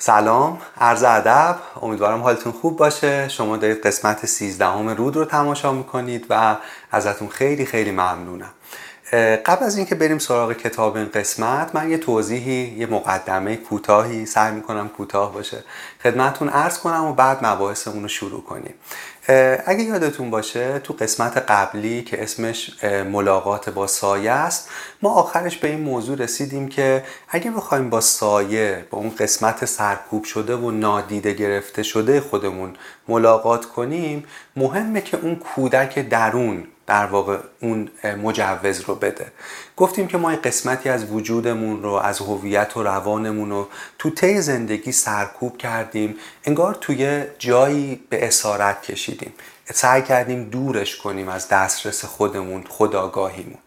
سلام عرض ادب. امیدوارم حالتون خوب باشه. شما دارید قسمت 13 رود رو تماشا می‌کنید و ازتون خیلی خیلی ممنونم. قبل از اینکه بریم سراغ کتاب این قسمت من یه توضیحی یه مقدمه کوتاهی سعی می‌کنم کوتاه باشه. خدمتون عرض کنم و بعد مباحثمون رو شروع کنیم. اگه یادتون باشه تو قسمت قبلی که اسمش ملاقات با سایه است ما آخرش به این موضوع رسیدیم که اگه بخوایم با سایه با اون قسمت سرکوب شده و نادیده گرفته شده خودمون ملاقات کنیم مهمه که اون کودک درون در واقع اون مجوز رو بده. گفتیم که ما این قسمتی از وجودمون رو از هویت و روانمون رو تو طی زندگی سرکوب کردیم. انگار توی جایی به اسارت کشیدیم. سعی کردیم دورش کنیم از دسترس خودمون خداگاهیمون.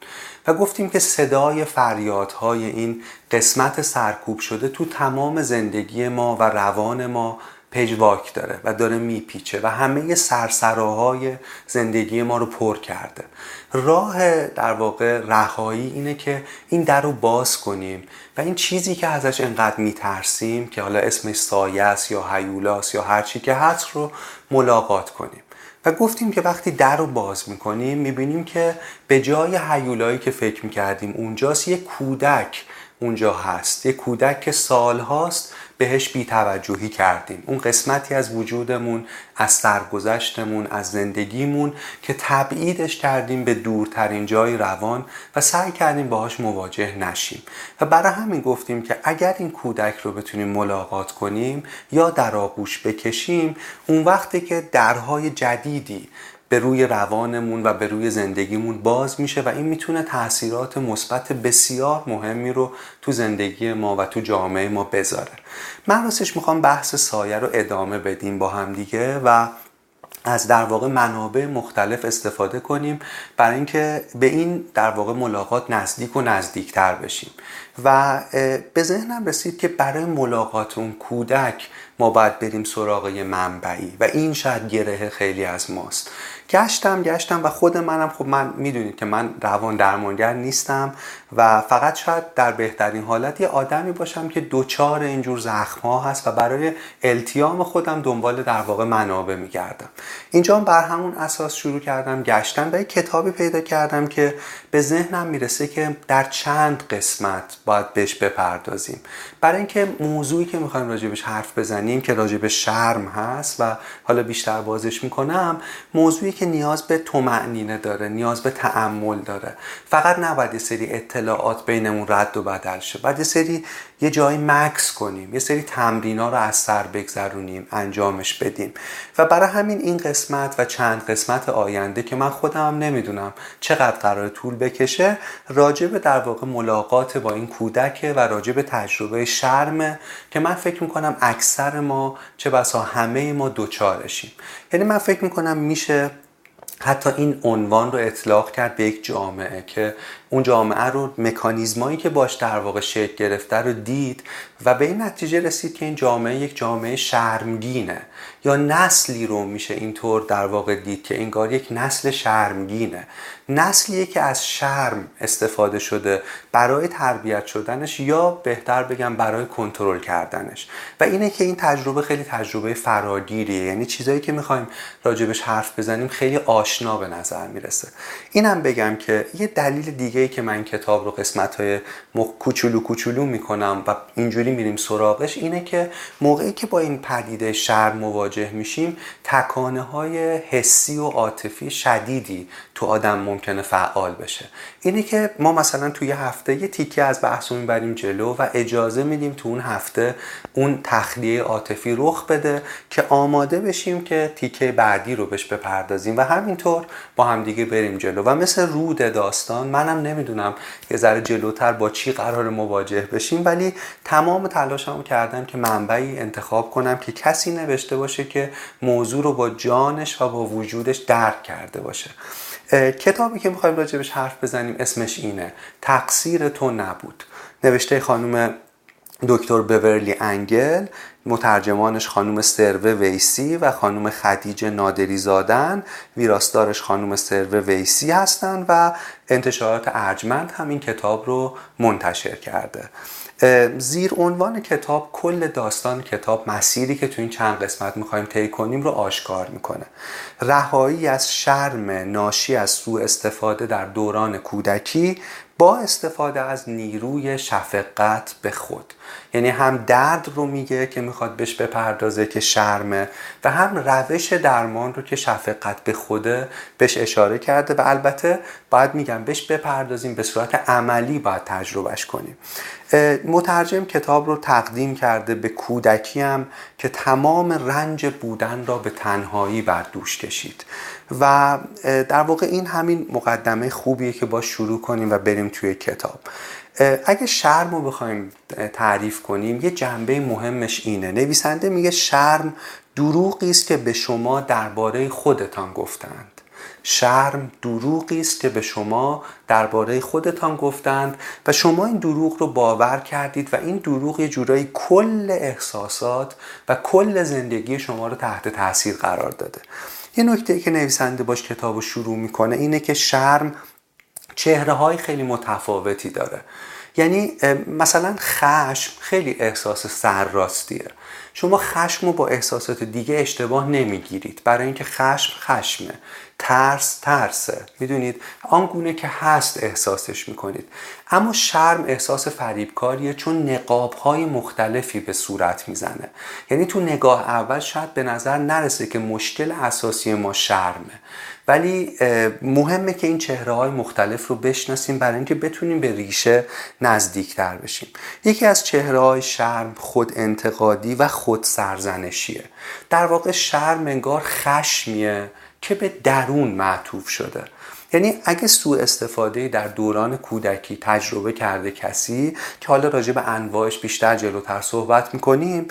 و گفتیم که صدای فریادهای این قسمت سرکوب شده تو تمام زندگی ما و روان ما پژواک داره و داره میپیچه و همه سرسراهای زندگی ما رو پر کرده. راه در واقع رهایی اینه که این در رو باز کنیم و این چیزی که ازش انقدر میترسیم که حالا اسمش سایه است یا هیولاس یا هر چی که هست رو ملاقات کنیم. و گفتیم که وقتی در رو باز می‌کنیم می‌بینیم که به جای هیولایی که فکر می‌کردیم اونجاست یه کودک اونجا هست. یه کودک که سالهاست بهش بیتوجهی کردیم. اون قسمتی از وجودمون از سرگذشتمون از زندگیمون که تبعیدش کردیم به دورترین جای روان و سعی کردیم باهاش مواجه نشیم. و برای همین گفتیم که اگر این کودک رو بتونیم ملاقات کنیم یا در آغوش بکشیم اون وقتی که درهای جدیدی به روی روانمون و به روی زندگیمون باز میشه و این می‌تونه تاثیرات مثبت بسیار مهمی رو تو زندگی ما و تو جامعه ما بذاره. من راستش می‌خوام بحث سایه رو ادامه بدیم با هم دیگه و از در واقع منابع مختلف استفاده کنیم برای اینکه به این در واقع ملاقات نزدیک و نزدیکتر بشیم. و به ذهنم رسید که برای ملاقات اون کودک ما باید بریم سراغ منبعی. و این شاید گره خیلی از ماست. گشتم گشتم و خود منم خب من می‌دونید که من روان درمانگر نیستم و فقط شاید در بهترین حالت یه آدمی باشم که دوچار اینجور زخم ها هست و برای التیام خودم دنبال در واقع منابع میگردم. اینجا بر همون اساس شروع کردم گشتم و یه کتابی پیدا کردم که به ذهنم می‌رسه که در چند قسمت باید بهش بپردازیم. برای اینکه موضوعی که می‌خوایم راجبش حرف بزنیم که راجب شرم هست و حالا بیشتر بازش می‌کنم موضوعی که نیاز به تومعنینه داره نیاز به تعمل داره. فقط نباید یه سری اطلاعات بینمون رد و بدل شه. باید یه سری یه جایی مکس کنیم یه سری تمرینا رو از سر بگذرونیم انجامش بدیم. و برای همین این قسمت و چند قسمت آینده که من خودم نمی‌دونم چقدر قرار طول بکشه راجع در واقع ملاقات با این کودک و راجع به تجربه شرمه که من فکر می‌کنم اکثر ما چه بسا همه ما دوچارشیم یعنی من فکر می‌کنم میشه حتی این عنوان رو اطلاق کرد به یک جامعه که اون جامعه رو مکانیزمایی که باش در واقع شکل گرفته رو دید و به این نتیجه رسید که این جامعه یک جامعه شرمگینه. یا نسلی رو میشه اینطور در واقع دید که انگار یک نسل شرمگینه. نسلیه که از شرم استفاده شده برای تربیت شدنش یا بهتر بگم برای کنترل کردنش. و اینه که این تجربه خیلی تجربه فراگیریه. یعنی چیزایی که می‌خوایم راجبش حرف بزنیم خیلی آشنا به نظر می‌رسه. اینم بگم که یه دلیل دیگه که من کتاب رو قسمت های کوچولو کوچولو می‌کنم و اینجوری میریم سراغش اینه که موقعی که با این پدیده شرم مواجه میشیم تکانه های حسی و عاطفی شدیدی تو آدم ممکنه فعال بشه. اینه که ما مثلا توی هفته یه تیکه از بحث رو می‌بریم جلو و اجازه میدیم تو اون هفته اون تخلیه عاطفی رخ بده که آماده بشیم که تیکه بعدی رو بهش بپردازیم و همینطور با همدیگه بریم جلو. و مثل رود داستان منم نمی‌دونم یه ذره جلوتر با چی قرار مواجه بشیم ولی تمام تلاشمو کردم که منبعی انتخاب کنم که کسی نوشته باشه که موضوع رو با جانش و با وجودش درک کرده باشه. کتابی که می‌خوایم راجبش حرف بزنیم اسمش اینه. تقصیر تو نبود. نوشته خانم دکتر بورلی انگل مترجمانش خانم سروه ویسی و خانم خدیجه نادری زادن ویراستارش خانم سروه ویسی هستند و انتشارات ارجمند هم این کتاب رو منتشر کرده. زیر عنوان کتاب کل داستان کتاب مسیری که تو این چند قسمت می‌خوایم طی کنیم رو آشکار می‌کنه. رهایی از شرم ناشی از سوء استفاده در دوران کودکی با استفاده از نیروی شفقت به خود. یعنی هم درد رو میگه که می‌خواد بهش بپردازه که شرمه و هم روش درمان رو که شفقت به خوده بهش اشاره کرده و البته باید میگم بهش بپردازیم به صورت عملی باید تجربهش کنیم. مترجم کتاب رو تقدیم کرده به کودکی هم که تمام رنج بودن را به تنهایی بر دوش کشید. و در واقع این همین مقدمه خوبیه که با شروع کنیم و بریم توی کتاب. اگه شرم رو بخوایم تعریف کنیم یه جنبه مهمش اینه. نویسنده میگه شرم دروغی است که به شما درباره خودتان گفتند. شرم دروغی است که به شما درباره خودتان گفتند و شما این دروغ رو باور کردید و این دروغ یه جورایی کل احساسات و کل زندگی شما رو تحت تاثیر قرار داده. یه نکته که نویسنده باش کتاب رو شروع می‌کنه اینه که شرم چهره های خیلی متفاوتی داره. یعنی مثلا خشم خیلی احساس سرراستیه. شما خشم رو با احساسات دیگه اشتباه نمی‌گیرید. برای اینکه خشم خشمه. ترس ترسه. می‌دونید؟ آنگونه که هست احساسش می‌کنید. اما شرم احساس فریبکاریه چون نقاب های مختلفی به صورت می‌زنه. یعنی تو نگاه اول شاید به نظر نرسه که مشکل اساسی ما شرمه. ولی مهمه که این چهره های مختلف رو بشناسیم برای اینکه بتونیم به ریشه نزدیکتر بشیم. یکی از چهره های شرم خود انتقادی و خود سرزنشیه در واقع شرم انگار خشمیه که به درون معطوف شده. یعنی اگه سوء استفاده در دوران کودکی تجربه کرده کسی که حالا راجع به انواعش بیشتر جلوتر صحبت می‌کنیم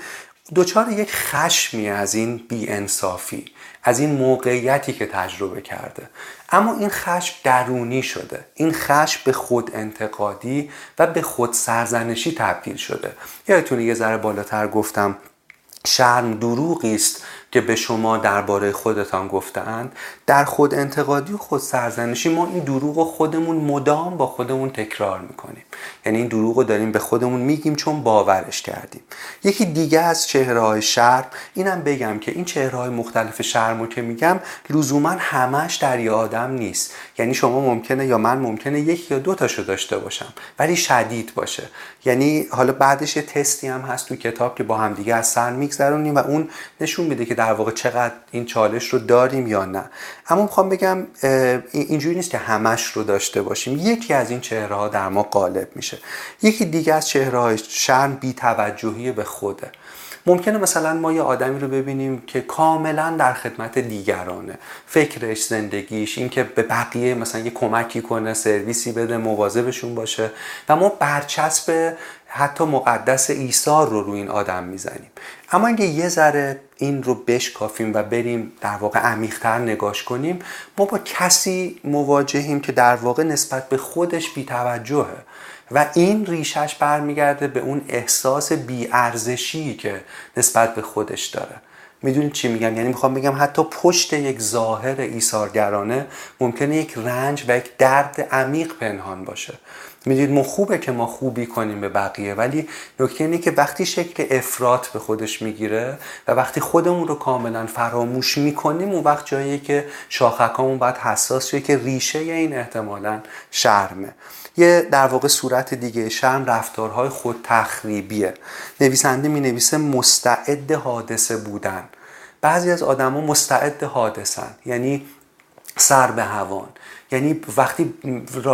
دچار یک خشمی از این بیانصافی. از این موقعیتی که تجربه کرده. اما این خشم درونی شده. این خشم به خود انتقادی و به خود سرزنشی تبدیل شده. یادتونه یه ذره بالاتر گفتم شرم دروغی است که به شما درباره خودتان گفتند در خود انتقادی و خود سرزنشی ما این دروغ رو خودمون مدام با خودمون تکرار می‌کنیم. یعنی این دروغ رو داریم به خودمون میگیم چون باورش کردیم. یکی دیگه از چهره های شرم اینم بگم که این چهره های مختلف شرم رو که میگم لزوما همش در یه آدم نیست. یعنی شما ممکنه یا من ممکنه یک یا دو تاشو داشته باشم ولی شدید باشه. یعنی حالا بعدش یه تستی هم هست تو کتاب که با همدیگه از سر میگذرونیم و اون نشون میده که در واقع چقدر این چالش رو داریم یا نه. اما می‌خوام بگم اینجوری نیست که همش رو داشته باشیم. یکی از این چهره ها در ما غالب میشه. یکی دیگه از چهره های شرم بی توجهی به خوده. ممکنه مثلا ما یه آدمی رو ببینیم که کاملا در خدمت دیگرانه. فکرش زندگیش اینکه به بقیه مثلا یه کمکی کنه سرویسی بده مواظبشون باشه. و ما برچسب حتی مقدس ایثار رو روی این آدم می‌زنیم. اما اگه یه ذره این رو بشکافیم و بریم در واقع عمیقتر نگاش کنیم ما با کسی مواجهیم که در واقع نسبت به خودش بیتوجهه و این ریشش برمیگرده به اون احساس بیارزشی که نسبت به خودش داره. می‌دونید چی میگم؟ یعنی می‌خوام بگم حتی پشت یک ظاهر ایثارگرانه ممکنه یک رنج و یک درد عمیق پنهان باشه. می‌دونید ما خوبه که ما خوبی کنیم به بقیه ولی نکته اینه که وقتی شکل افراط به خودش می‌گیره و وقتی خودمون رو کاملا فراموش می‌کنیم اون وقت جاییه که شاخکامون باید حساس شه که ریشه این احتمالا شرمه. یه در واقع صورت دیگه شرم رفتارهای خود تخریبیه نویسنده می نویسه مستعد حادثه بودن. بعضی از آدما مستعد حادثن یعنی سر به هوان. یعنی وقتی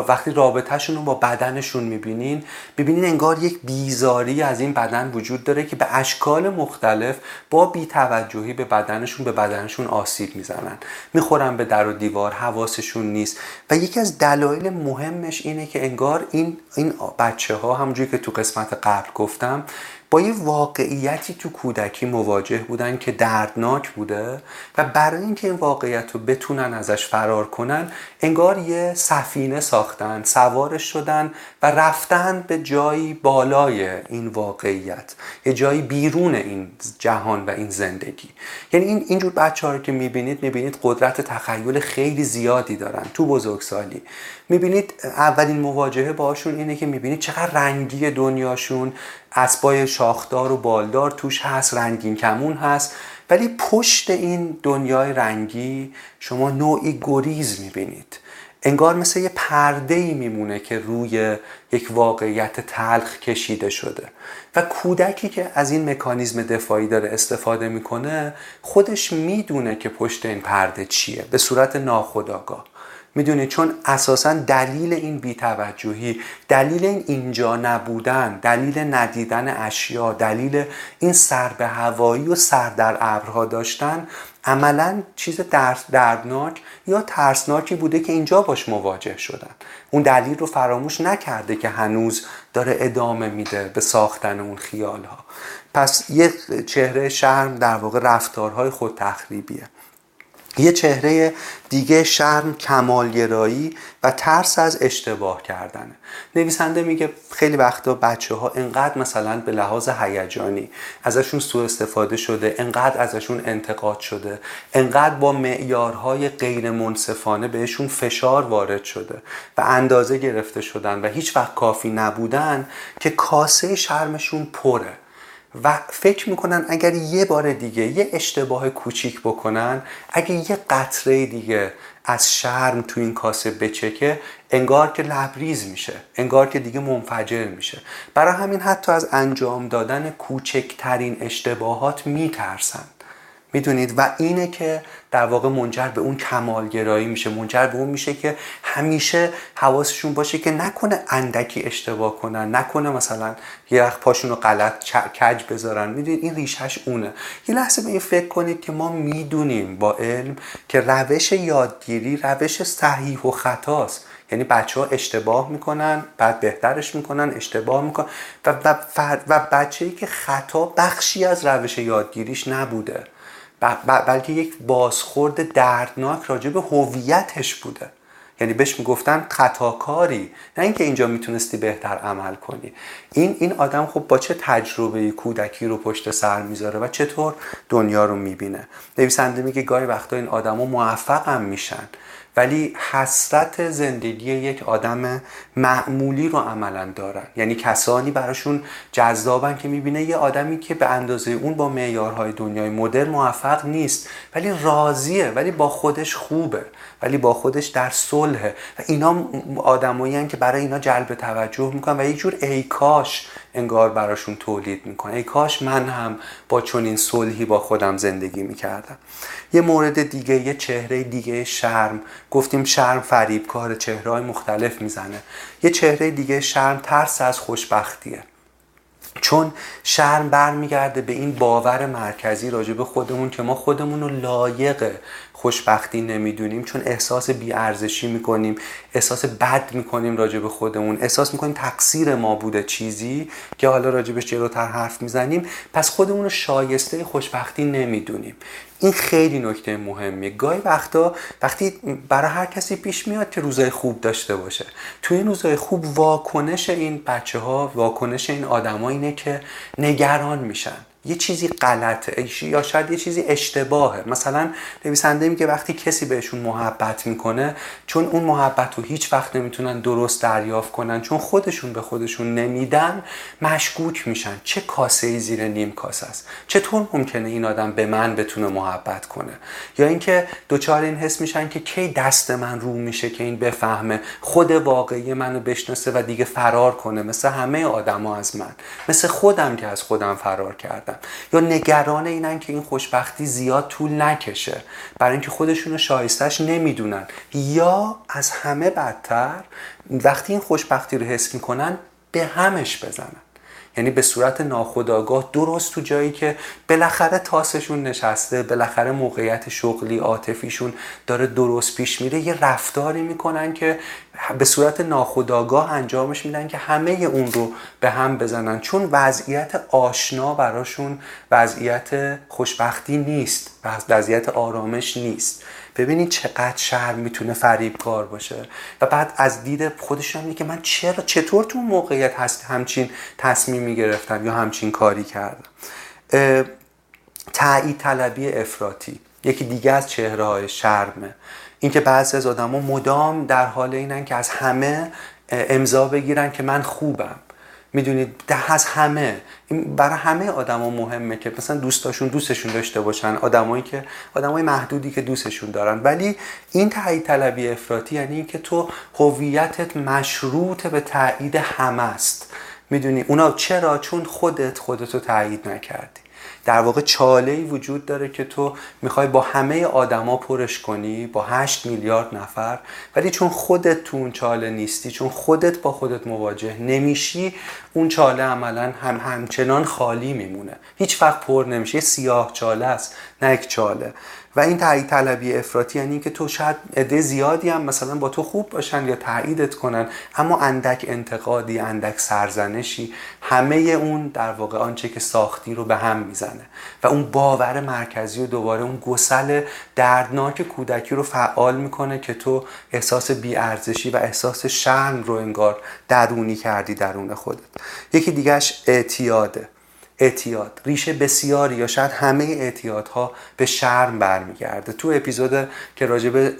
وقتی رابطهشون رو با بدنشون می‌بینین ببینین انگار یک بیزاری از این بدن وجود داره که به اشکال مختلف با بیتوجهی به بدنشون به بدنشون آسیب می‌زنن. می‌خورن به در و دیوار حواسشون نیست. و یکی از دلایل مهمش اینه که انگار این این بچه ها همونجوری که تو قسمت قبل گفتم یه واقعیتی تو کودکی مواجه بودن که دردناک بوده و برای اینکه این واقعیت رو بتونن ازش فرار کنن انگار یه سفینه ساختن سوارش شدن و رفتن به جایی بالای این واقعیت یه جایی بیرون این جهان و این زندگی. یعنی این اینجور بچه ها رو که می‌بینید می‌بینید قدرت تخیل خیلی زیادی دارن تو بزرگسالی. می‌بینید اولین مواجهه باشون اینه که می‌بینید چقدر رنگی دنیاشون اسبای شاخدار و بالدار توش هست رنگین کمون هست. ولی پشت این دنیای رنگی شما نوعی گریز می‌بینید. انگار مثل یه پرده ای میمونه که روی یک واقعیت تلخ کشیده شده. و کودکی که از این مکانیزم دفاعی داره استفاده می‌کنه خودش می‌دونه که پشت این پرده چیه به صورت ناخودآگاه. می‌دونید چون اساسا دلیل این بیتوجهی دلیل این اینجا نبودن دلیل ندیدن اشیا دلیل این سر به هوایی و سر در ابرها داشتن عملا چیز دردناک یا ترسناکی بوده که اینجا باش مواجه شدن. اون دلیل رو فراموش نکرده که هنوز داره ادامه میده به ساختن اون خیال ها پس یه چهره شرم در واقع رفتارهای خود تخریبیه یه چهره دیگه شرم کمالگرایی و ترس از اشتباه کردنه. نویسنده میگه خیلی وقتا بچه ها انقدر مثلا به لحاظ هیجانی ازشون سوء استفاده شده انقدر ازشون انتقاد شده انقدر با معیارهای غیر منصفانه بهشون فشار وارد شده و اندازه گرفته شدن و هیچ وقت کافی نبودن که کاسه شرمشون پره. و فکر می‌کنن اگر یه بار دیگه یه اشتباه کوچیک بکنن اگر یه قطره دیگه از شرم تو این کاسه بچکه انگار که لبریز میشه انگار که دیگه منفجر میشه. برای همین حتی از انجام دادن کوچکترین اشتباهات میترسن. می‌دونید؟ و اینه که در واقع منجر به اون کمالگرایی میشه. منجر به اون میشه که همیشه حواسشون باشه که نکنه اندکی اشتباه کنن نکنه مثلا یه پاشون رو غلط کج بذارن. می‌دونید؟ این ریشش اونه. یه لحظه به این فکر کنید که ما می‌دونیم با علم که روش یادگیری روش صحیح و خطاست. یعنی بچه ها اشتباه می‌کنن بعد بهترش می‌کنن اشتباه می‌کنن. و, و, و بچه ای که خطا بخشی از روش یادگیریش نبوده. بلکه یک بازخورد دردناک راجع به هویتش بوده. یعنی بهش می‌گفتن خطاکاری نه اینکه اینجا می‌تونستی بهتر عمل کنی. این این آدم خب با چه تجربه کودکی رو پشت سر می‌ذاره و چطور دنیا رو می‌بینه؟ نویسنده میگه گاهی وقتا این آدما موفق هم میشن. ولی حسرت زندگی یک آدم معمولی رو عملا دارن. یعنی کسانی براشون جذابن که می‌بینه یه آدمی که به اندازه اون با معیارهای دنیای مدرن موفق نیست ولی راضیه ولی با خودش خوبه. ولی با خودش در صلحه و اینا آدمایی که برای اینا جلب توجه می‌کنن و یک جور ای کاش انگار براشون تولید می‌کنه ای کاش من هم با چنین صلحی با خودم زندگی می‌کردم. یه مورد دیگه یه چهره دیگه شرم. گفتیم شرم فریب کار چهره های مختلف می‌زنه. یه چهره دیگه شرم ترس از خوشبختیه. چون شرم برمیگرده به این باور مرکزی راجع به خودمون که ما خودمون رو لایق خوشبختی نمی‌دونیم چون احساس بیارزشی می‌کنیم احساس بد می‌کنیم راجع به خودمون. احساس می‌کنیم تقصیر ما بوده چیزی که حالا راجبش جلوتر حرف می‌زنیم. پس خودمون رو شایسته خوشبختی نمی‌دونیم. این خیلی نکته مهمیه. گاهی وقتا وقتی برای هر کسی پیش میاد که روزای خوب داشته باشه توی این روزای خوب واکنش این بچه ها واکنش این آدما اینه که نگران میشن. یه چیزی غلطه یا شاید یه چیزی اشتباهه. مثلا نویسنده میگه وقتی کسی بهشون محبت می‌کنه چون اون محبت رو هیچ وقت نمی‌تونن درست دریافت کنن چون خودشون به خودشون نمیدن مشکوک میشن. چه کاسه زیر نیم کاسه است. چطور ممکنه این آدم به من بتونه محبت کنه؟ یا اینکه دوچار این حس میشن که کی دست من رو میشه که این بفهمه خود واقعی منو بشناسه و دیگه فرار کنه مثل همه آدما از من. مثل خودم که از خودم فرار کردم. یا نگران اینن که این خوشبختی زیاد طول نکشه. برای اینکه خودشون رو شایستش نمی‌دونن. یا از همه بدتر وقتی این خوشبختی رو حس می‌کنن به همش بزنن. یعنی به صورت ناخودآگاه درست تو جایی که بالاخره تاسشون نشسته بالاخره موقعیت شغلی عاطفیشون داره درست پیش میره یه رفتاری می‌کنن که به صورت ناخودآگاه انجامش میدن که همه اون رو به هم بزنن. چون وضعیت آشنا براشون وضعیت خوشبختی نیست. وضعیت آرامش نیست. ببینید چقدر شهر می‌تونه فریبکار باشه. و بعد از دید خودشون میگه من چرا چطور تو موقعیت هست همچین تصمیمی گرفتم یا همچین کاری کردم؟ تایید طلبی افراطی. یکی دیگه از چهره های شرمه. اینکه بعضی از آدما مدام در حال اینن که از همه امضا بگیرن که من خوبم. می‌دونید ده از همه. این برای همه آدما مهمه که مثلا دوستاشون دوستشون داشته باشن. آدمایی که آدمای محدودی که دوستشون دارن. ولی این تایید طلبی افراطی یعنی اینکه تو هویتت مشروط به تایید همه است. می‌دونی اونا چرا؟ چون خودت خودتو تایید نکردی. در واقع چاله ای وجود داره که تو می‌خوای با همه آدما پرش کنی با 8 میلیارد نفر. ولی چون خودت تو اون چاله نیستی چون خودت با خودت مواجه نمیشی اون چاله عملا هم همچنان خالی میمونه. هیچ وقت پر نمیشه. سیاه چاله است نه یک چاله. و این تایید طلبی افراطی یعنی که تو شاید عده زیادی هم مثلا با تو خوب باشن یا تاییدت کنن اما اندک انتقادی اندک سرزنشی همه اون در واقع آنچه که ساختی رو به هم می‌زنه. و اون باور مرکزی و دوباره اون گسل دردناک کودکی رو فعال می‌کنه که تو احساس بیارزشی و احساس شرم رو انگار درونی کردی درون خودت. یکی دیگهش اعتیاده. اعتیاد ریشه بسیاری یا شاید همه اعتیادها به شرم برمیگرده. تو اپیزود که راجع به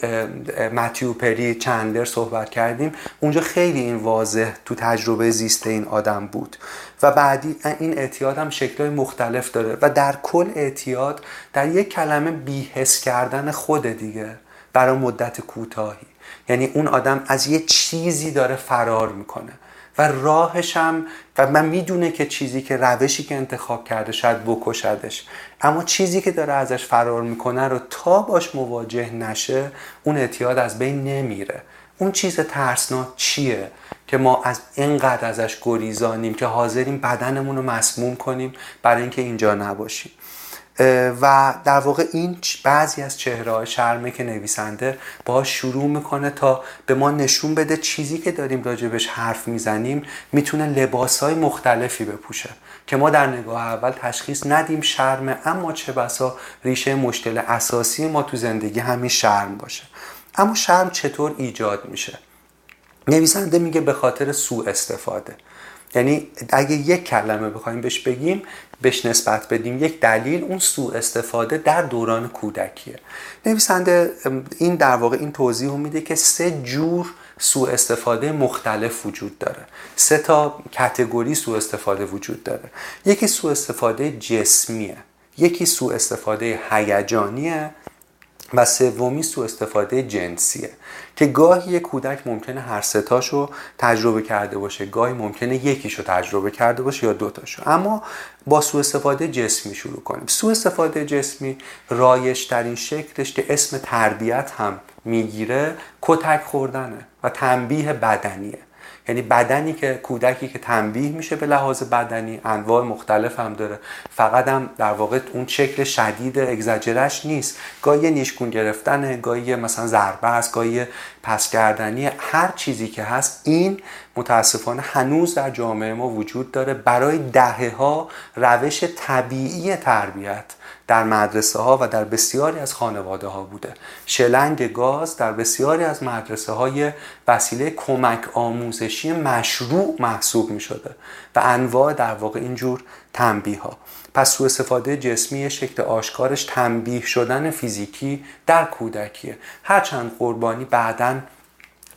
متیو پری چندر صحبت کردیم اونجا خیلی این واضح تو تجربه زیست این آدم بود و بعدی این اعتیاد هم شکلهای مختلف داره و در کل اعتیاد در یک کلمه بیحس کردن خود دیگه برای مدت کوتاهی. یعنی اون آدم از یه چیزی داره فرار می‌کنه. و راهش هم و من می‌دونه که چیزی که روشی که انتخاب کرده شاید بکشدش. اما چیزی که داره ازش فرار می‌کنه رو تا باش مواجه نشه اون اعتیاد از بین نمیره. اون چیز ترسناک چیه که ما از اینقدر ازش گریزانیم که حاضریم بدنمون رو مسموم کنیم برای اینکه اینجا نباشیم؟ و در واقع این بعضی از چهره شرمه که نویسنده با شروع می‌کنه تا به ما نشون بده چیزی که داریم راجبش حرف می‌زنیم می‌تونه لباس های مختلفی بپوشه که ما در نگاه اول تشخیص ندیم شرمه اما چه بسا ریشه مشکل اساسی ما تو زندگی همین شرم باشه. اما شرم چطور ایجاد میشه؟ نویسنده میگه به خاطر سوء استفاده. یعنی اگه یک کلمه بخوایم بهش بگیم بهش نسبت بدیم یک دلیل اون سوء استفاده در دوران کودکیه. نویسنده این در واقع این توضیح رو میده که سه جور سوء استفاده مختلف وجود داره. سه تا کتگوری سوء استفاده وجود داره. یکی سوء استفاده جسمیه. یکی سوء استفاده هیجانیه. و سومی سوء استفاده جنسیه که گاهی یک کودک ممکنه هر ستاشو تجربه کرده باشه گاهی ممکنه یکیشو تجربه کرده باشه یا دوتاشو اما با سوء استفاده جسمی شروع کنیم. سوء استفاده جسمی رایش در این شکلش که اسم تربیت هم می‌گیره کتک خوردنه و تنبیه بدنیه. یعنی بدنی که کودکی که تنبیه میشه به لحاظ بدنی انواع مختلف هم داره. فقط هم در واقع اون شکل شدید اگزاجرش نیست. گاهی نیشگون گرفتن گاهی مثلا ضربه است گاهی پس کردنی. هر چیزی که هست این متاسفانه هنوز در جامعه ما وجود داره برای دهه ها روش طبیعی تربیت. در مدرسه ها و در بسیاری از خانواده ها بوده. شلنگ گاز در بسیاری از مدرسه های وسیله کمک آموزشی مشروع محسوب می شده و انواع در واقع اینجور تنبیه ها پس سوء استفاده جسمی شکل آشکارش تنبیه شدن فیزیکی در کودکیه. هرچند قربانی بعدا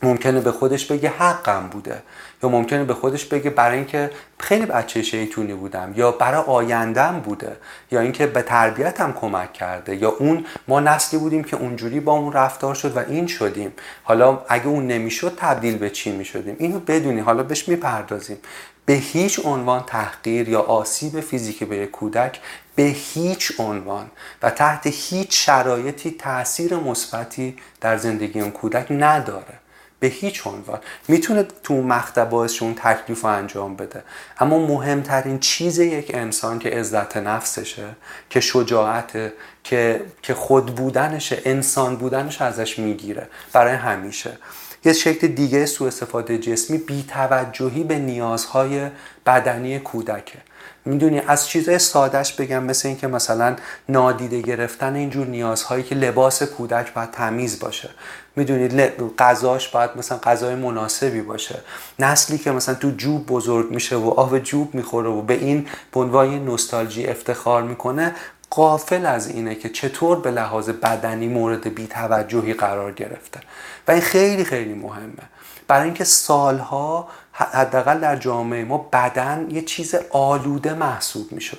ممکنه به خودش بگه حقم بوده. یا ممکنه به خودش بگه برای اینکه خیلی بچه شیطونی بودم یا برای آیندم بوده یا اینکه به تربیتم کمک کرده یا اون ما نسلی بودیم که اونجوری با اون رفتار شد و این شدیم. حالا اگه اون نمی‌شد تبدیل به چی می‌شدیم؟ اینو بدونی. حالا بهش می‌پردازیم. به هیچ عنوان تحقیر یا آسیب فیزیکی به کودک به هیچ عنوان و تحت هیچ شرایطی تاثیر مثبتی در زندگی اون کودک نداره. به هیچ عنوان. می‌تونه تو مقطع باعث اون تکلیف رو انجام بده. اما مهمترین چیز یک انسان که عزت نفسشه که شجاعت که که خود بودنشه انسان بودنش ازش می‌گیره. برای همیشه. یه شکل دیگه سوء استفاده جسمی بیتوجهی به نیازهای بدنی کودکه. می‌دونی از چیزای سادش بگم مثل اینکه مثلا نادیده گرفتن اینجور نیازهایی که لباس کودک باید تمیز باشه. می‌دونید غذاش باید مثلا غذای مناسبی باشه. نسلی که مثلا تو جوب بزرگ میشه و آب جوب می‌خوره و به این به نوستالژی افتخار می‌کنه قافل از اینه که چطور به لحاظ بدنی مورد بیتوجهی قرار گرفته. و این خیلی خیلی مهمه. برای اینکه سالها حداقل در جامعه ما بدن یه چیز آلوده محسوب می‌شد.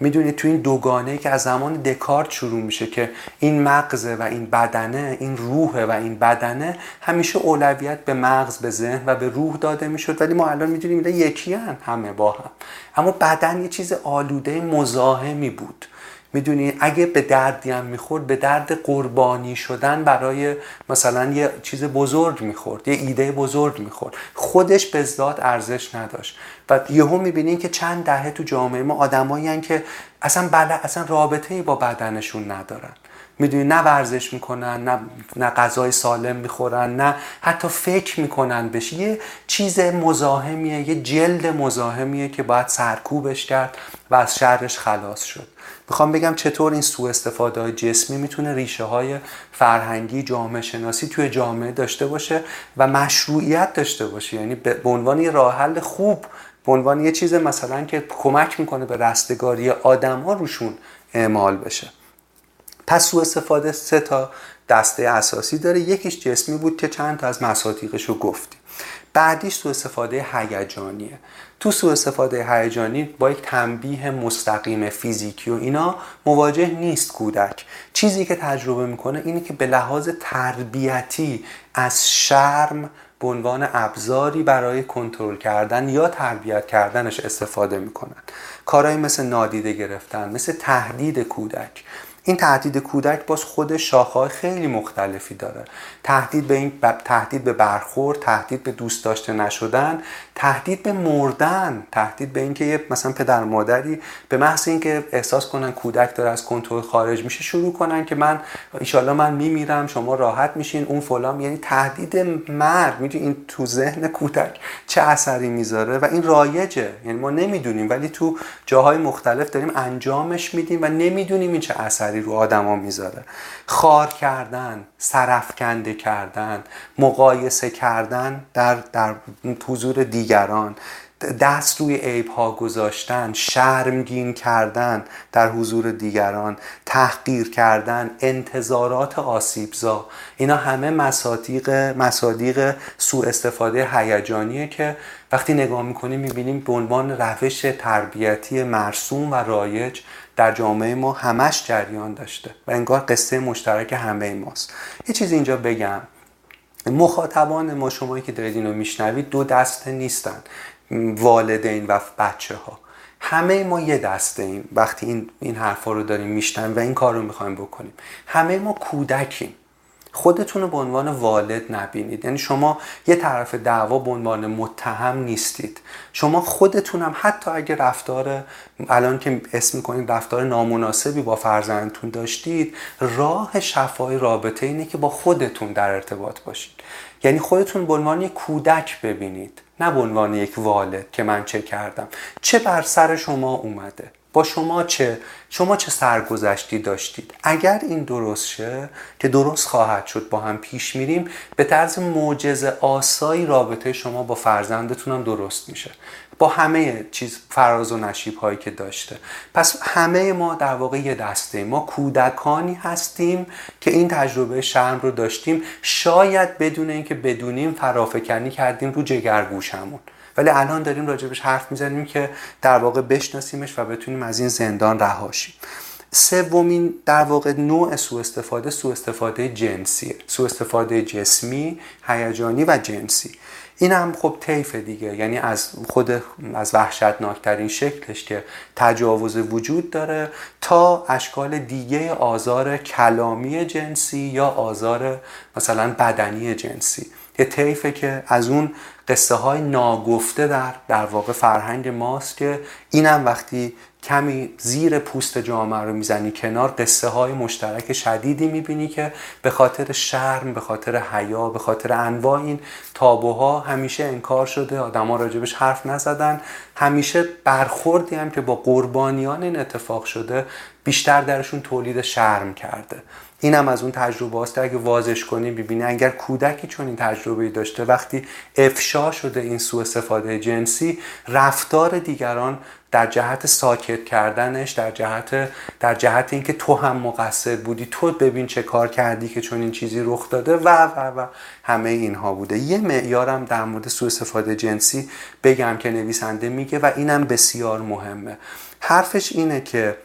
می‌دونید تو این دوگانه که از زمان دکارت شروع میشه که این مغزه و این بدنه این روحه و این بدنه همیشه اولویت به مغز به ذهن و به روح داده می‌شد. ولی ما الان می‌دونیم یکی هم همه با هم. اما بدن یه چیز آلوده مزاحمی بود. می‌دونی اگه به دردی هم می‌خورد به درد قربانی شدن برای مثلا یه چیز بزرگ می‌خورد یه ایده بزرگ می‌خورد. خودش به ذات ارزش نداشت. و یهو می‌بینین که چند دهه تو جامعه ما آدمایی که اصلا بله اصلا رابطه ای با بدنشون ندارن. می‌دونی نه ورزش می‌کنن نه نه غذای سالم می‌خورن نه حتی فکر می‌کنن بشه یه چیز مزاحمیه یه جلد مزاحمیه که باید سرکوبش کرد و از شرش خلاص شد. می‌خوام بگم چطور این سوء استفاده های جسمی می‌تونه ریشه های فرهنگی جامعه شناسی توی جامعه داشته باشه و مشروعیت داشته باشه. یعنی به عنوان یه راه حل خوب به عنوان یه چیز مثلا که کمک می‌کنه به رستگاری آدم ها روشون اعمال بشه. پس سوء استفاده سه تا دسته اساسی داره. یکیش جسمی بود که چند تا از مصادیقش رو گفتیم بعدیش سوء استفاده هیجانیه. تو سوء استفاده هیجانی با یک تنبیه مستقیم فیزیکی و اینا مواجه نیست کودک. چیزی که تجربه می‌کنه اینه که به لحاظ تربیتی از شرم به عنوان ابزاری برای کنترل کردن یا تربیت کردنش استفاده می‌کنن. کارهایی مثل نادیده گرفتن مثل تهدید کودک این تهدید کودک باز خود شاخه‌های خیلی مختلفی داره. تهدید به این تهدید به برخورد تهدید به دوست داشته نشدن تهدید به مردن تهدید به اینکه مثلا پدر مادری به محض اینکه احساس کنن کودک داره از کنترل خارج میشه شروع کنن که من ایشالله من میمیرم شما راحت میشین اون فلان. یعنی تهدید مرگ می‌دونی این تو ذهن کودک چه اثری می‌ذاره؟ و این رایجه. یعنی ما نمی‌دونیم ولی تو جاهای مختلف داریم انجامش میدیم و نمی‌دونیم این چه اثری رو آدما می‌ذاره. خار کردن سرفکنده کردن مقایسه کردن در در حضور دیگران دست روی عیب ها گذاشتن شرمگین کردن در حضور دیگران تحقیر کردن انتظارات آسیبزا. اینا همه مصادیق مصادیق سوء استفاده هیجانیه که وقتی نگاه می‌کنیم می‌بینیم به عنوان روش تربیتی مرسوم و رایج در جامعه ما همش جریان داشته و انگار قصه مشترک همه ماست. یه چیز اینجا بگم. مخاطبان ما شمایی که دارید اینو میشنوید دو دسته نیستن والدین و بچه ها همه ما یه دسته ایم. وقتی این, این حرفا رو داریم میشنویم و این کار رو می‌خوایم بکنیم. همه ما کودکیم. خودتون رو به عنوان والد نبینید. یعنی شما یه طرف دعوا به عنوان متهم نیستید. شما خودتونم حتی اگه رفتار الان که اسم می‌کنید رفتار نامناسبی با فرزندتون داشتید راه شفای رابطه اینه که با خودتون در ارتباط باشید. یعنی خودتون به عنوان یک کودک ببینید نه به عنوان یک والد که من چه کردم. چه بر سر شما اومده؟ با شما چه شما چه سرگذشتی داشتید؟ اگر این درست شه که درست خواهد شد با هم پیش میریم به طرز معجزه آسایی رابطه شما با فرزندتون هم درست میشه. با همه چیز فراز و نشیب هایی که داشته. پس همه ما در واقع یه دسته. ما کودکانی هستیم که این تجربه شرم رو داشتیم. شاید بدون اینکه بدونیم فرافکنی کردیم رو جگرگوشمون. ولی الان داریم راجبش حرف می‌زنیم که در واقع بشناسیمش و بتونیم از این زندان رهاشیم سومین در واقع نوع سوء استفاده سوء استفاده جنسیه. سوء استفاده جسمی هیجانی و جنسی. این هم خب طیف دیگه. یعنی از خود از وحشتناکترین شکلش که تجاوز وجود داره تا اشکال دیگه آزار کلامی جنسی یا آزار مثلا بدنی جنسی. یه طیفه که از اون قصه های ناگفته در در واقع فرهنگ ماست که اینم وقتی کمی زیر پوست جامعه رو می‌زنی کنار قصه های مشترک شدیدی می‌بینی که به خاطر شرم به خاطر حیا به خاطر انواع این تابوها همیشه انکار شده آدما راجبش حرف نزدن. همیشه برخوردی هم که با قربانیان این اتفاق شده بیشتر درشون تولید شرم کرده. اینم از اون تجربه هاست. اگه وازش کنی ببینی اگر کودکی چون این تجربه داشته وقتی افشا شده این سوء استفاده جنسی رفتار دیگران در جهت ساکت کردنش در جهت در جهت اینکه تو هم مقصر بودی تو ببین چه کار کردی که چون این چیزی رخ داده و و و همه اینها بوده. یه معیارم در مورد سوء استفاده جنسی بگم که نویسنده میگه و اینم بسیار مهمه. حرفش اینه که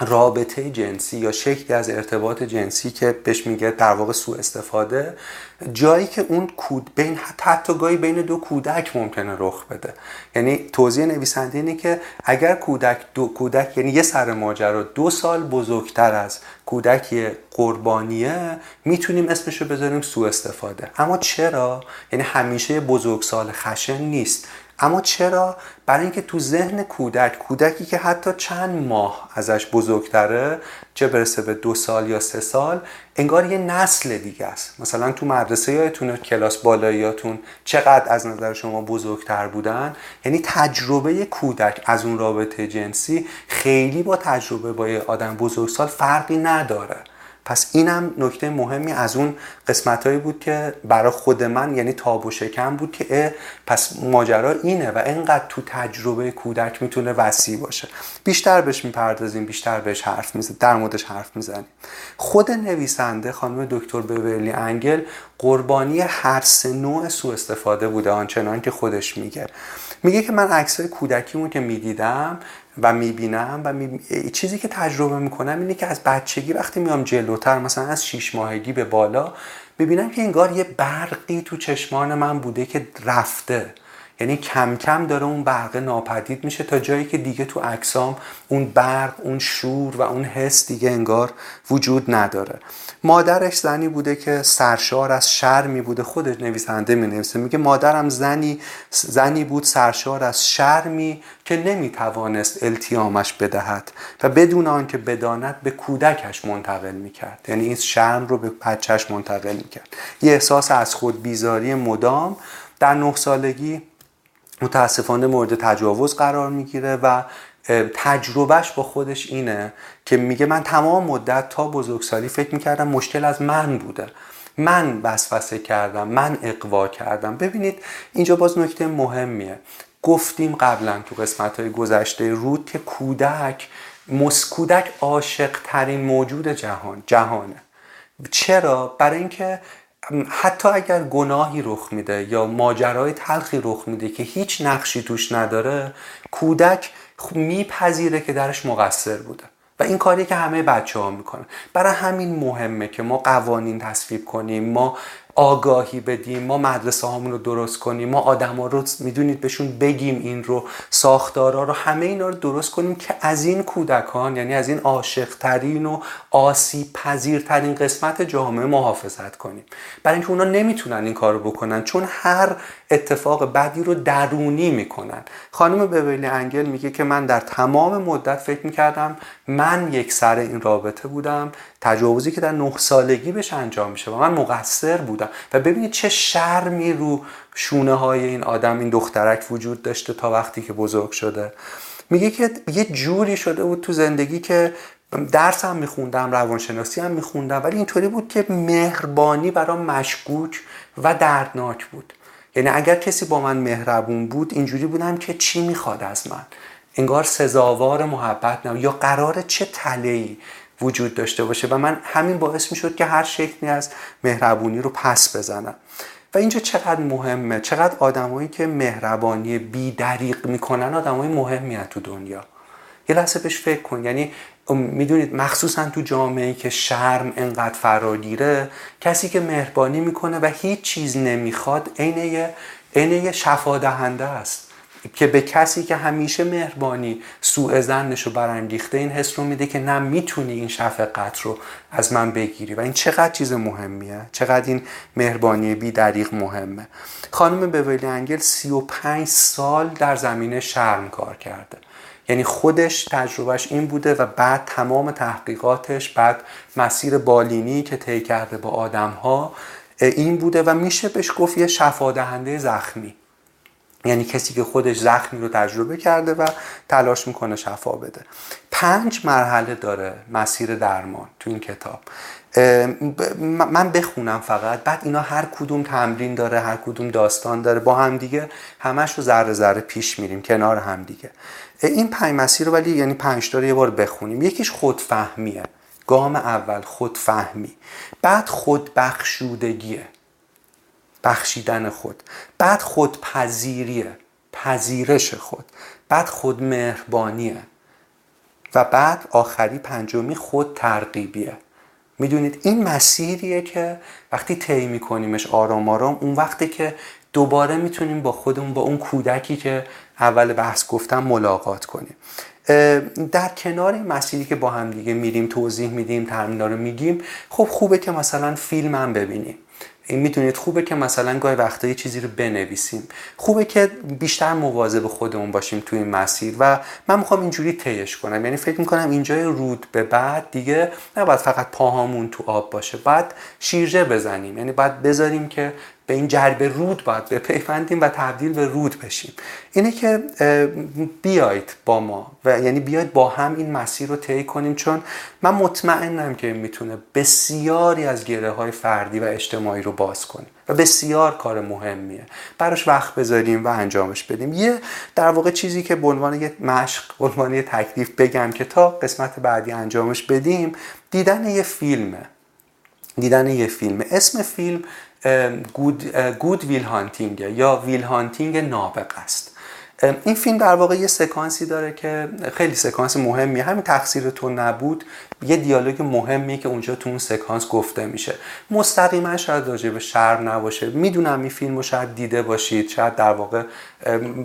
رابطه جنسی یا شکلی از ارتباط جنسی که بهش میگه در واقع سوء استفاده جایی که اون کود بین حتی گاهی بین دو کودک ممکنه رخ بده. یعنی توضیح نویسنده اینه که اگر کودک دو کودک یعنی یه سر ماجرا دو سال بزرگتر از کودکی قربانیه می‌تونیم اسمشو بذاریم سوء استفاده. اما چرا؟ یعنی همیشه بزرگسال خشن نیست. اما چرا؟ برای اینکه تو ذهن کودک کودکی که حتی چند ماه ازش بزرگتره چه برسه به دو سال یا سه سال انگار یه نسل دیگه است. مثلا تو مدرسه یادتونه کلاس بالاییاتون چقدر از نظر شما بزرگتر بودن؟ یعنی تجربه کودک از اون رابطه جنسی خیلی با تجربه با یه آدم بزرگسال فرقی نداره. پس اینم نکته مهمی از اون قسمت هایی بود که برای خود من یعنی تاب و شکم بود که پس ماجرا اینه و اینقدر تو تجربه کودک می‌تونه وسیع باشه. بیشتر بهش می‌پردازیم بیشتر بهش حرف می‌زنیم در موردش حرف می‌زنیم. خود نویسنده خانم دکتر بورلی انگل قربانی هر سه نوع سوء استفاده بوده آنچنان که خودش میگه. میگه که من عکسای کودکیمو که می‌دیدم و می‌بینم و می... چیزی که تجربه می‌کنم اینه که از بچگی وقتی میام جلوتر مثلا از شیش ماهگی به بالا ببینم که انگار یه برقی تو چشمان من بوده که رفته. یعنی کم کم داره اون برق ناپدید میشه تا جایی که دیگه تو اکسام اون برق اون شور و اون حس دیگه انگار وجود نداره. مادرش زنی بوده که سرشار از شرمی بوده. خودش نویسنده می نویسه. میگه مادرم زنی زنی بود سرشار از شرمی که نمی‌توانست التیامش بدهد و بدون آنکه بداند به کودکش منتقل می‌کرد یعنی این شرم رو به بچهش منتقل می‌کرد یه احساس از خود بیزاری مدام. در نه سالگی متاسفانه مورد تجاوز قرار می‌گیره و تجربهش با خودش اینه که میگه من تمام مدت تا بزرگسالی فکر می‌کردم مشکل از من بوده. من وسوسه کردم من اقوا کردم. ببینید اینجا باز نکته مهمیه. گفتیم قبلا تو قسمت های گذشته رود که کودک مسکودک عاشق ترین موجود جهان جهانه. چرا؟ برای اینکه حتی اگر گناهی رخ میده یا ماجرای تلخی رخ میده که هیچ نقشی توش نداره کودک میپذیره که درش مقصر بوده. و این کاری که همه بچه ها می‌کنن. برای همین مهمه که ما قوانین تصویب کنیم ما آگاهی بدیم ما مدرسه هامون رو درست کنیم ما آدما رو می‌دونید بهشون بگیم این رو ساختارا رو همه اینا رو درست کنیم که از این کودکان یعنی از این عاشق ترین و آسیب پذیرترین قسمت جامعه محافظت کنیم. برای اینکه اونا نمی‌تونن این کار رو بکنن چون هر اتفاق بدی رو درونی می‌کنن. خانم بویلی انگل میگه که من در تمام مدت فکر می‌کردم من یک سر این رابطه بودم تجاوزی که در نه سالگی بهش انجام میشه و من مقصر بودم. و ببینید چه شرمی رو شونه های این آدم این دخترک وجود داشته تا وقتی که بزرگ شده. میگه که یه جوری شده بود تو زندگی که درس هم میخوندم روانشناسی هم میخوندم ولی اینطوری بود که مهربانی برام مشکوک و دردناک بود. یعنی اگر کسی با من مهربون بود اینجوری بودم که چی می‌خواد از من؟ انگار سزاوار محبت نه یا قرار چه تلهی وجود داشته باشه؟ و من همین باعث می شد که هر شکلی از مهربونی رو پس بزنم. و اینجا چقدر مهمه؟ چقدر آدمایی که مهربانی بی دریق می‌کنن آدمای مهمی تو دنیا. یه لحظه بهش فکر کن. یعنی می‌دونید مخصوصا تو جامعه که شرم انقدر فراگیره کسی که مهربانی می‌کنه و هیچ چیز نمی‌خواد عین یه شفا دهنده است. که به کسی که همیشه مهربانی سوء زنش رو برانگیخته این حس رو میده که نه می‌تونی این شفقت رو از من بگیری. و این چقدر چیز مهمیه؟ چقدر این مهربانی بی دریغ مهمه؟ خانم بویلی انگل 35 سال در زمینه شرم کار کرده. یعنی خودش تجربهش این بوده و بعد تمام تحقیقاتش بعد مسیر بالینی که طی کرده با آدم ها این بوده و میشه بهش گفت یه شفادهنده زخمی. یعنی کسی که خودش زخمی رو تجربه کرده و تلاش می‌کنه شفا بده. پنج مرحله داره مسیر درمان تو این کتاب. من بخونم فقط. بعد اینا هر کدوم تمرین داره هر کدوم داستان داره. با هم دیگه همش رو ذره ذره پیش میریم کنار هم دیگه. این پنج مسیر رو ولی یعنی پنج تا یه بار بخونیم. یکیش خودفهمیه. گام اول خودفهمی. بعد خودبخشودگیه. بخشیدن خود. بعد خودپذیریه. پذیرش خود. بعد خودمهربانیه. و بعد آخری پنجمی خود ترقیبیه می‌دونید این مسیریه که وقتی طی میکنیمش آرام آرام اون وقتی که دوباره می‌تونیم با خودمون با اون کودکی که اول بحث گفتم ملاقات کنیم. در کنار این مسیری که با هم دیگه میریم توضیح میدیم ترمینا رو میگیم خب خوبه که مثلا فیلم هم ببینیم. می‌دونید خوبه که مثلا گاهی وقتا یه چیزی رو بنویسیم. خوبه که بیشتر مواظب خودمون باشیم توی این مسیر و من می‌خوام اینجوری طیش کنم. یعنی فکر می‌کنم اینجای رود به بعد دیگه نباید فقط پاهامون تو آب باشه. بعد شیرجه بزنیم. یعنی باید بذاریم که به این جرب رود باید بپیوندیم و تبدیل به رود بشیم. اینه که بیاید با ما و یعنی بیاید با هم این مسیر رو طی کنیم چون من مطمئنم که می‌تونه بسیاری از گره های فردی و اجتماعی رو باز کنیم و بسیار کار مهمیه. براش وقت بذاریم و انجامش بدیم. یه در واقع چیزی که به عنوان یه مشق به عنوان یه تکلیف بگم که تا قسمت بعدی انجامش بدیم دیدن یه فیلمه. دیدن یه فیلم اسم فیلم Good, Good Will Hunting یا ویل هانتینگ نابغه است. این فیلم در واقع یه سکانسی داره که خیلی سکانس مهمیه. همین تقصیر تو نبود یه دیالوگ مهمی که اونجا تو اون سکانس گفته میشه. مستقیما شاید راجع به شرم نباشه. می‌دونم این فیلم شاید دیده باشید شاید در واقع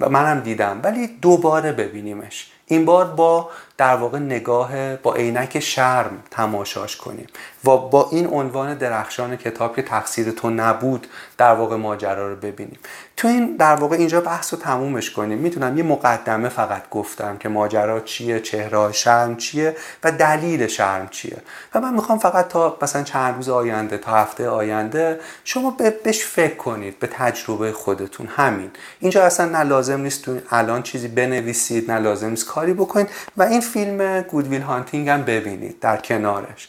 منم دیدم. ولی دوباره ببینیمش. این بار با در واقع نگاه با عینک شرم تماشاش کنیم. و با این عنوان درخشان کتاب که تقصیر تو نبود در واقع ماجرا رو ببینیم. تو این در واقع اینجا بحث رو تمومش کنیم. می‌تونم یه مقدمه فقط گفتم که ماجرا چیه چهره شرم چیه و دلیل شرم چیه. و من می‌خوام فقط تا مثلا چند روز آینده تا هفته آینده شما بهش فکر کنید به تجربه خودتون. همین. اینجا اصلا نه لازم نیست تو الان چیزی بنویسید نه لازم نیست کاری بکنید. و این فیلم گودویل هانتینگ هم ببینید در کنارش.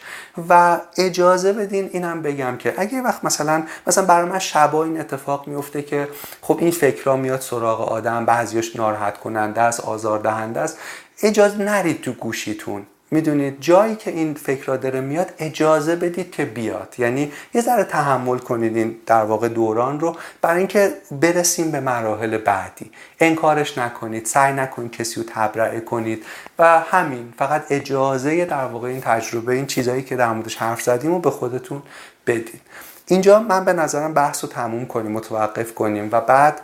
و اجازه بدین اینم بگم که اگه وقت مثلا مثلا برای من شبا این اتفاق میفته که خب این فکرها میاد سراغ آدم بعضیش ناراحت کننده است آزار دهنده است اجازه نرید تو گوشیتون. می‌دونید جایی که این فکر داره میاد اجازه بدید که بیاد. یعنی یه ذره تحمل کنید این در واقع دوران رو برای اینکه برسیم به مراحل بعدی. انکارش نکنید سعی نکنید کسی رو تبرئه کنید و همین فقط اجازه در واقع این تجربه این چیزهایی که در موردش حرف زدیم رو به خودتون بدید. اینجا من به نظرم بحث رو تموم کنیم متوقف کنیم و بعد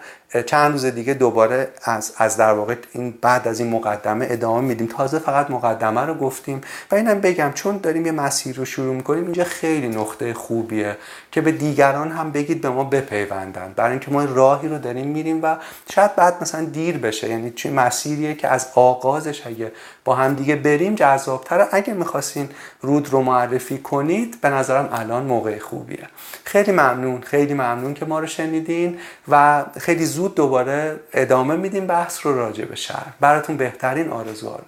چند روز دیگه دوباره از, از در واقع این بعد از این مقدمه ادامه میدیم. تازه فقط مقدمه رو گفتیم و اینم بگم چون داریم یه مسیر رو شروع می‌کنیم اینجا خیلی نقطه خوبیه که به دیگران هم بگید به ما بپیوندن. برای اینکه ما راهی رو داریم میریم و شاید بعد مثلا دیر بشه. یعنی چه مسیریه که از آغازش اگه با هم دیگه بریم جذابتره. اگه می‌خواستین رود رو معرفی کنید به نظرم الان موقع خوبیه. خیلی ممنون خیلی ممنون که ما رو شنیدین و خیلی زود دوباره ادامه میدیم بحث رو راجع به شهر. براتون بهترین آرزوها رو